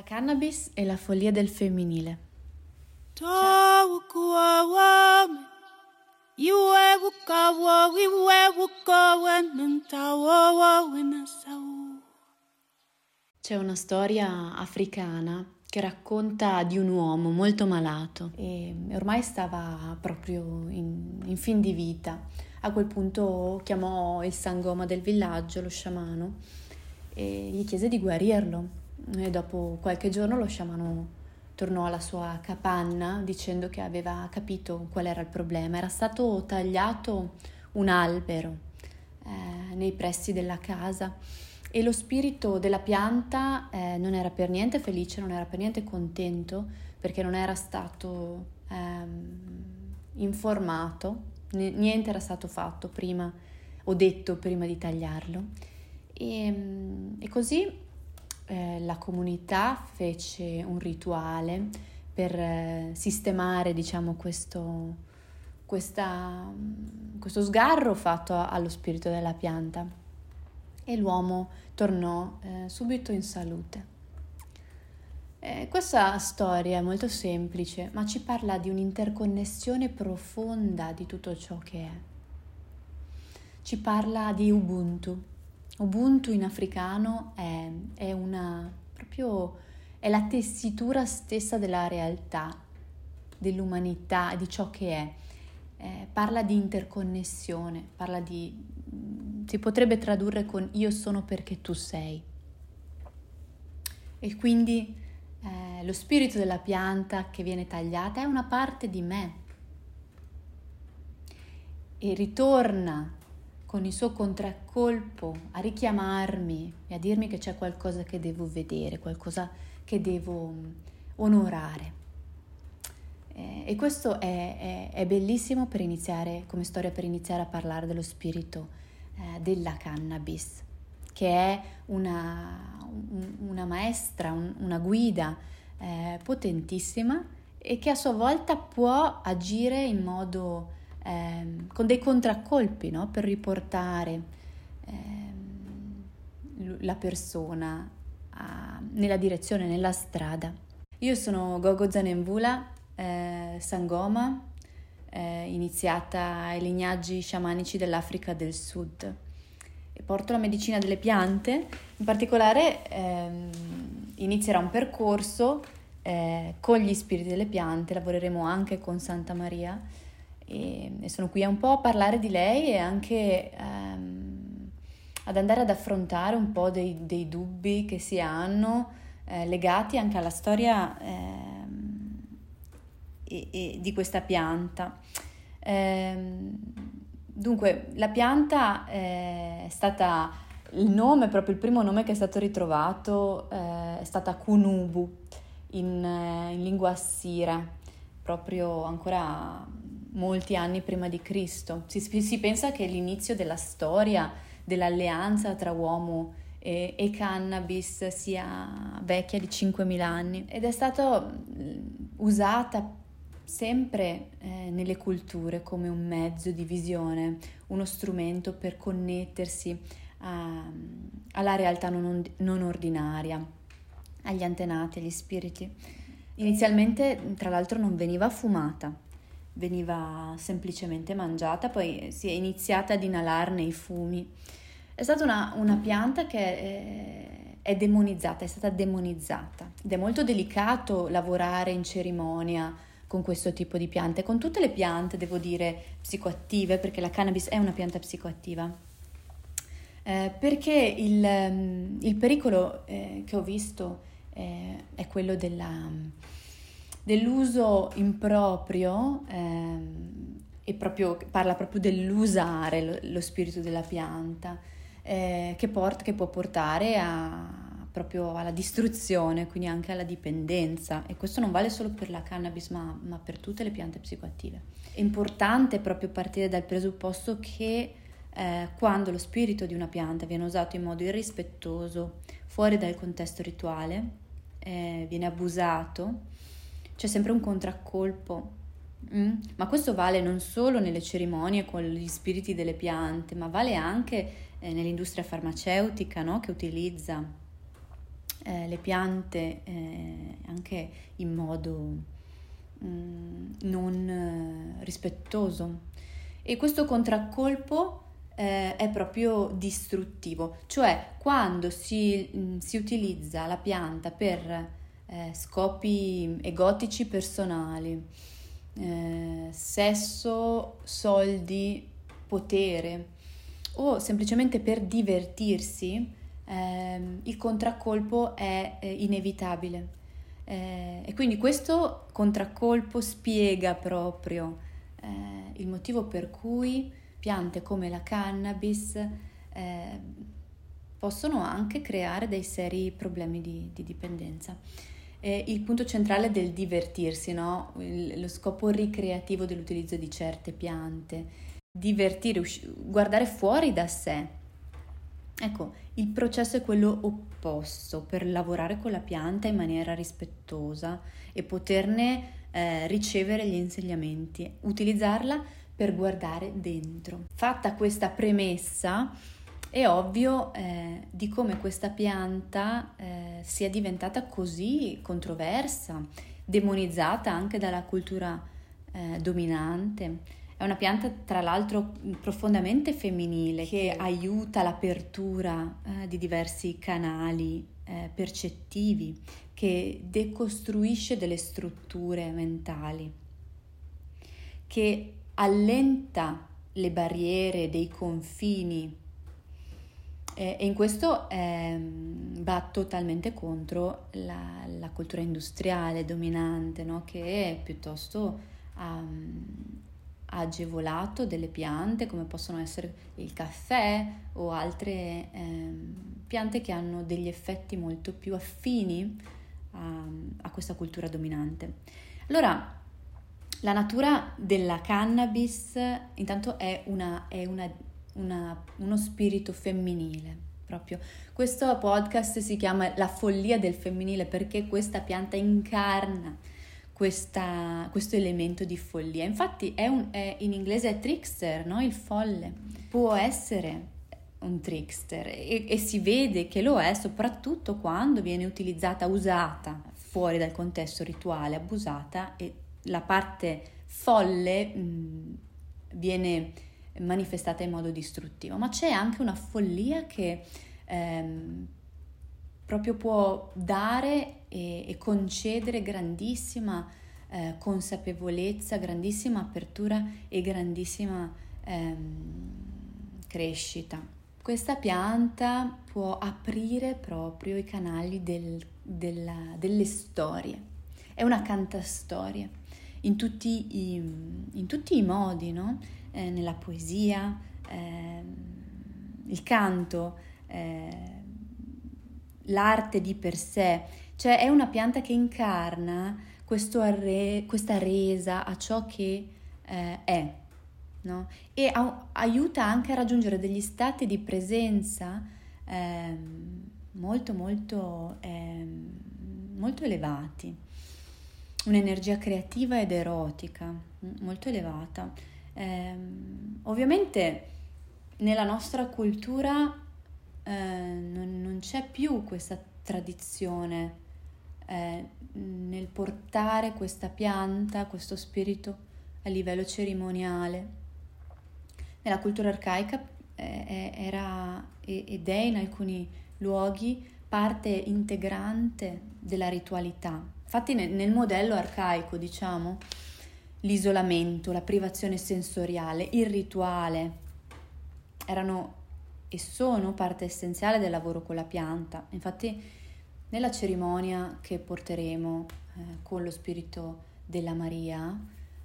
La cannabis e la follia del femminile. C'è una storia africana che racconta di un uomo molto malato e ormai stava proprio in, in fin di vita. A quel punto chiamò il sangoma del villaggio, lo sciamano, e gli chiese di guarirlo e dopo qualche giorno lo sciamano tornò alla sua capanna dicendo che aveva capito qual era il problema. Era stato tagliato un albero eh, nei pressi della casa e lo spirito della pianta eh, non era per niente felice, non era per niente contento perché non era stato ehm, informato, niente era stato fatto prima o detto prima di tagliarlo. E, e così eh, la comunità fece un rituale per eh, sistemare, diciamo, questo, questa, questo sgarro fatto allo spirito della pianta e l'uomo tornò eh, subito in salute. Eh, questa storia è molto semplice, ma ci parla di un'interconnessione profonda di tutto ciò che è. Ci parla di Ubuntu, Ubuntu in africano è, è, una, proprio, è la tessitura stessa della realtà, dell'umanità, di ciò che è. Eh, parla di interconnessione, parla di... si potrebbe tradurre con io sono perché tu sei. E quindi eh, lo spirito della pianta che viene tagliata è una parte di me e ritorna con il suo contraccolpo a richiamarmi e a dirmi che c'è qualcosa che devo vedere, qualcosa che devo mm, onorare. Eh, e questo è, è, è, bellissimo per iniziare, come storia per iniziare a parlare dello spirito eh, della cannabis, che è una, una maestra, un, una guida eh, potentissima e che a sua volta può agire in modo ehm, con dei contraccolpi no? per riportare ehm, la persona a, nella direzione, nella strada. Io sono Gogo Zanemvula, eh, Sangoma, eh, iniziata ai lignaggi sciamanici dell'Africa del Sud. E porto la medicina delle piante, in particolare ehm, inizierà un percorso eh, con gli spiriti delle piante, lavoreremo anche con Santa Maria e, e sono qui un po' a parlare di lei e anche ehm, ad andare ad affrontare un po' dei, dei dubbi che si hanno eh, legati anche alla storia ehm, e, e di questa pianta. Ehm, dunque, la pianta eh, è stata il nome, proprio il primo nome che è stato ritrovato eh, è stata Kunubu in, eh, in lingua assira, proprio ancora molti anni prima di Cristo. Si, si pensa che l'inizio della storia dell'alleanza tra uomo e, e, cannabis sia vecchia di 5.000 anni ed è stata usata sempre eh, nelle culture come un mezzo di visione, uno strumento per connettersi a, alla realtà non, non ordinaria, agli antenati, agli spiriti. Inizialmente, tra l'altro, non veniva fumata, veniva semplicemente mangiata, poi si è iniziata ad inalarne i fumi. È stata una, una pianta che è, è demonizzata, è stata demonizzata ed è molto delicato lavorare in cerimonia con questo tipo di piante, con tutte le piante, devo dire, psicoattive, perché la cannabis è una pianta psicoattiva. Eh, perché il, il pericolo eh, che ho visto eh, è quello della dell'uso improprio ehm, e proprio, parla proprio dell'usare lo, lo spirito della pianta eh, che, port, che può portare a, proprio alla distruzione, quindi anche alla dipendenza e questo non vale solo per la cannabis ma, ma per tutte le piante psicoattive. È importante proprio partire dal presupposto che eh, quando lo spirito di una pianta viene usato in modo irrispettoso, fuori dal contesto rituale, eh, viene abusato, c'è sempre un contraccolpo. Mm? Ma questo vale non solo nelle cerimonie con gli spiriti delle piante, ma vale anche eh, nell'industria farmaceutica no? che utilizza eh, le piante eh, anche in modo mm, non eh, rispettoso. E questo contraccolpo eh, è proprio distruttivo, cioè quando si, mm, si utilizza la pianta per eh, scopi egotici personali, eh, sesso, soldi, potere o semplicemente per divertirsi, ehm, il contraccolpo è eh, inevitabile. Eh, e quindi questo contraccolpo spiega proprio eh, il motivo per cui piante come la cannabis eh, possono anche creare dei seri problemi di, di dipendenza. Eh, il punto centrale del divertirsi, no? il, lo scopo ricreativo dell'utilizzo di certe piante, divertire, usci- guardare fuori da sé. Ecco, il processo è quello opposto per lavorare con la pianta in maniera rispettosa e poterne eh, ricevere gli insegnamenti, utilizzarla per guardare dentro. Fatta questa premessa, è ovvio eh, di come questa pianta eh, sia diventata così controversa, demonizzata anche dalla cultura eh, dominante. È una pianta tra l'altro profondamente femminile che aiuta l'apertura eh, di diversi canali eh, percettivi, che decostruisce delle strutture mentali, che allenta le barriere dei confini e in questo eh, va totalmente contro la, la cultura industriale dominante, no? che piuttosto um, agevolato delle piante come possono essere il caffè o altre eh, piante che hanno degli effetti molto più affini a, a questa cultura dominante. Allora, la natura della cannabis intanto è, una, è una, una, uno spirito femminile. Proprio. Questo podcast si chiama La follia del femminile perché questa pianta incarna questa, questo elemento di follia. Infatti è un, è, in inglese è trickster, no? il folle. Può essere un trickster e, e, si vede che lo è soprattutto quando viene utilizzata, usata fuori dal contesto rituale, abusata e la parte folle mh, viene manifestata in modo distruttivo. Ma c'è anche una follia che ehm, proprio può dare e, e concedere grandissima eh, consapevolezza, grandissima apertura e grandissima ehm, crescita. Questa pianta può aprire proprio i canali del, della, delle storie, è una cantastorie in tutti i, in tutti i modi, no? Eh, nella poesia, eh, il canto, eh, l'arte di per sé, cioè è una pianta che incarna arre, questa resa a ciò che eh, è, no? e a, aiuta anche a raggiungere degli stati di presenza eh, molto molto, eh, molto elevati, un'energia creativa ed erotica molto elevata. Eh, ovviamente nella nostra cultura eh, non, non, c'è più questa tradizione eh, nel portare questa pianta, questo spirito a livello cerimoniale. Nella cultura arcaica eh, era ed è in alcuni luoghi parte integrante della ritualità. Infatti nel, nel modello arcaico, diciamo, l'isolamento, la privazione sensoriale, il rituale erano e sono parte essenziale del lavoro con la pianta. Infatti nella cerimonia che porteremo eh, con lo spirito della Maria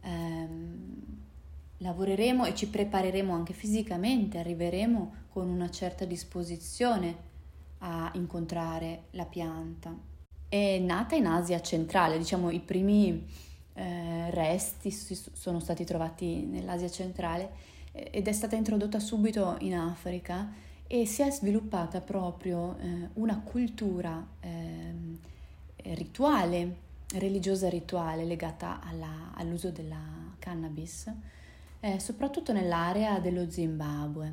ehm, lavoreremo e ci prepareremo anche fisicamente, arriveremo con una certa disposizione a incontrare la pianta. È nata in Asia centrale, diciamo i primi eh, resti sono stati trovati nell'Asia centrale ed è stata introdotta subito in Africa e si è sviluppata proprio eh, una cultura eh, rituale, religiosa rituale legata alla, all'uso della cannabis, eh, soprattutto nell'area dello Zimbabwe,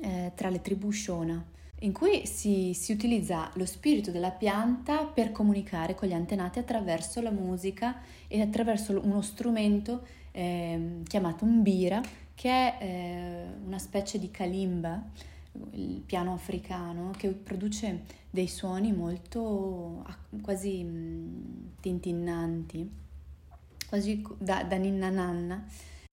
eh, tra le tribù Shona. In cui si, si, utilizza lo spirito della pianta per comunicare con gli antenati attraverso la musica e attraverso uno strumento eh, chiamato un che è eh, una specie di kalimba, il piano africano, che produce dei suoni molto quasi tintinnanti, quasi da, da ninna nanna.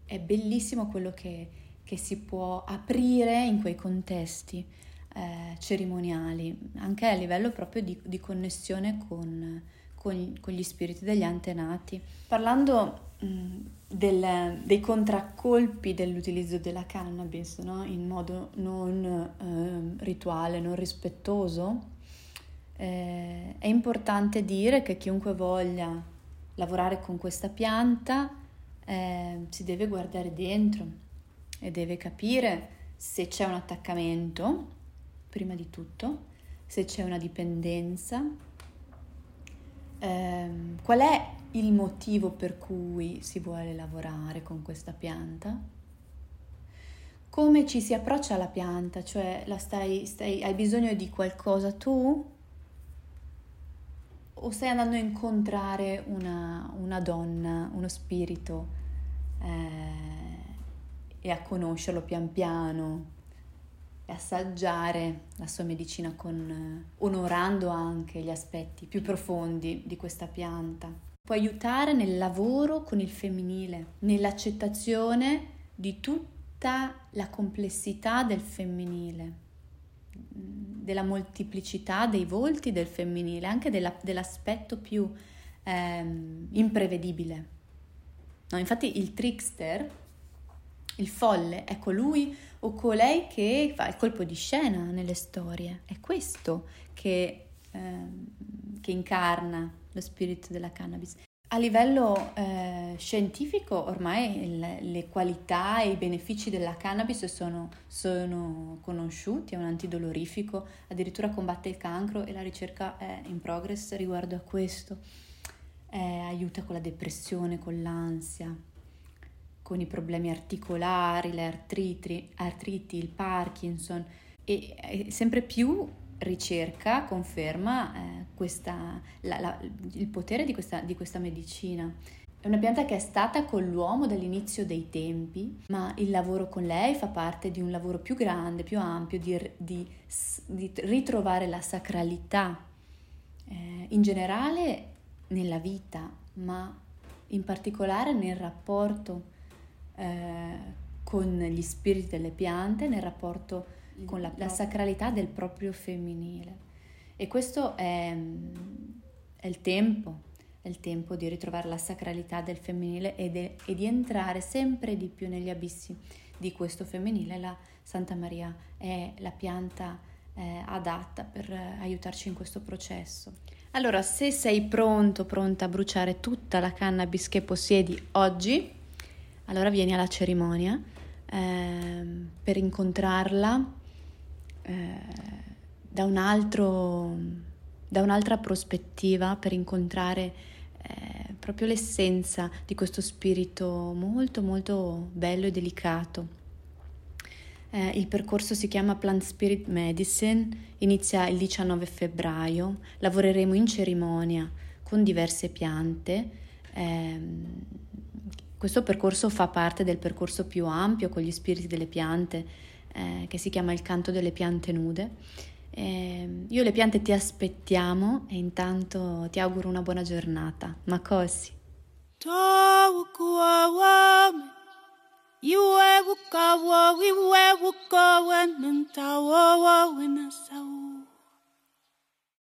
È bellissimo quello che, che si può aprire in quei contesti eh, cerimoniali, anche a livello proprio di, di connessione con, con, con, gli spiriti degli antenati. Parlando mh, del, dei contraccolpi dell'utilizzo della cannabis no? in modo non eh, rituale, non rispettoso, eh, è importante dire che chiunque voglia lavorare con questa pianta eh, si deve guardare dentro e deve capire se c'è un attaccamento prima di tutto, se c'è una dipendenza, ehm, qual è il motivo per cui si vuole lavorare con questa pianta, come ci si approccia alla pianta, cioè stai, stai, hai bisogno di qualcosa tu? O stai andando a incontrare una, una donna, uno spirito eh, e a conoscerlo pian piano e assaggiare la sua medicina con, eh, onorando anche gli aspetti più profondi di questa pianta. Può aiutare nel lavoro con il femminile, nell'accettazione di tutta la complessità del femminile, della molteplicità dei volti del femminile, anche della, dell'aspetto più ehm, imprevedibile. No, infatti il trickster, il folle, è colui o colei che fa il colpo di scena nelle storie. È questo che, eh, che incarna lo spirito della cannabis. A livello eh, scientifico ormai il, le qualità e i benefici della cannabis sono, sono, conosciuti, è un antidolorifico, addirittura combatte il cancro e la ricerca è in progress riguardo a questo, eh, aiuta con la depressione, con l'ansia, con i problemi articolari, le artriti, artriti il Parkinson e, e sempre più ricerca conferma eh, questa, la, la, il potere di questa, di questa medicina. È una pianta che è stata con l'uomo dall'inizio dei tempi, ma il lavoro con lei fa parte di un lavoro più grande, più ampio, di, di, di ritrovare la sacralità eh, in generale nella vita, ma in particolare nel rapporto eh, con gli spiriti delle piante, nel rapporto con la, la, sacralità del proprio femminile. E questo è, è, il tempo, è il tempo di ritrovare la sacralità del femminile e, de, e di entrare sempre di più negli abissi di questo femminile. La Santa Maria è la pianta eh, adatta per aiutarci in questo processo. Allora, se sei pronto, pronta a bruciare tutta la cannabis che possiedi oggi, allora vieni alla cerimonia eh, per incontrarla eh, da, un altro, da un'altra prospettiva, per incontrare eh, proprio l'essenza di questo spirito molto molto bello e delicato. Eh, il percorso si chiama Plant Spirit Medicine, inizia il 19 febbraio, lavoreremo in cerimonia con diverse piante. Ehm, questo percorso fa parte del percorso più ampio con gli spiriti delle piante eh, che si chiama il canto delle piante nude. Eh, io le piante ti aspettiamo e intanto ti auguro una buona giornata. Makosi. Iwe wukawo,